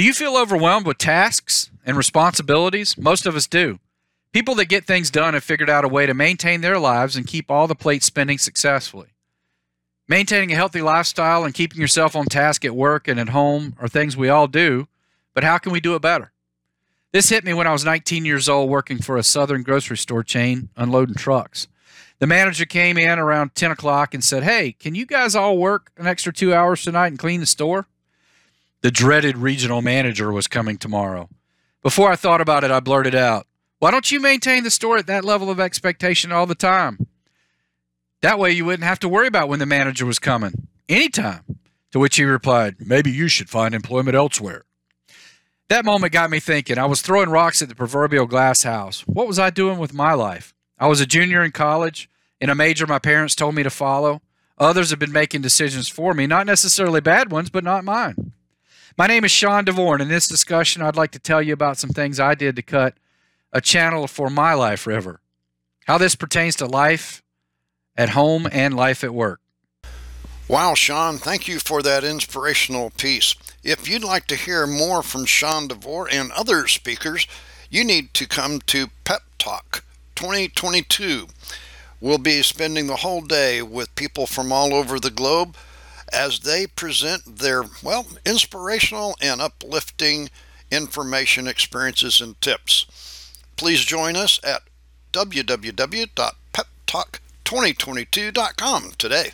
Do you feel overwhelmed with tasks and responsibilities? Most of us do. People that get things done have figured out a way to maintain their lives and keep all the plates spinning successfully. Maintaining a healthy lifestyle and keeping yourself on task at work and at home are things we all do, but how can we do it better? This hit me when I was 19 years old working for a southern grocery store chain unloading trucks. The manager came in around 10 o'clock and said, Hey, can you guys all work an extra two hours tonight and clean the store? The dreaded regional manager was coming tomorrow. Before I thought about it, I blurted out, Why don't you maintain the store at that level of expectation all the time? That way you wouldn't have to worry about when the manager was coming. Anytime. To which he replied, Maybe you should find employment elsewhere. That moment got me thinking. I was throwing rocks at the proverbial glass house. What was I doing with my life? I was a junior in college in a major my parents told me to follow. Others have been making decisions for me, not necessarily bad ones, but not mine. My name is Sean DeVore, and in this discussion, I'd like to tell you about some things I did to cut a channel for my life river, how this pertains to life at home and life at work. Wow, Sean, thank you for that inspirational piece. If you'd like to hear more from Sean DeVore and other speakers, you need to come to Pep Talk 2022. We'll be spending the whole day with people from all over the globe as they present their, well, inspirational and uplifting information, experiences, and tips. Please join us at www.peptalk2022.com today.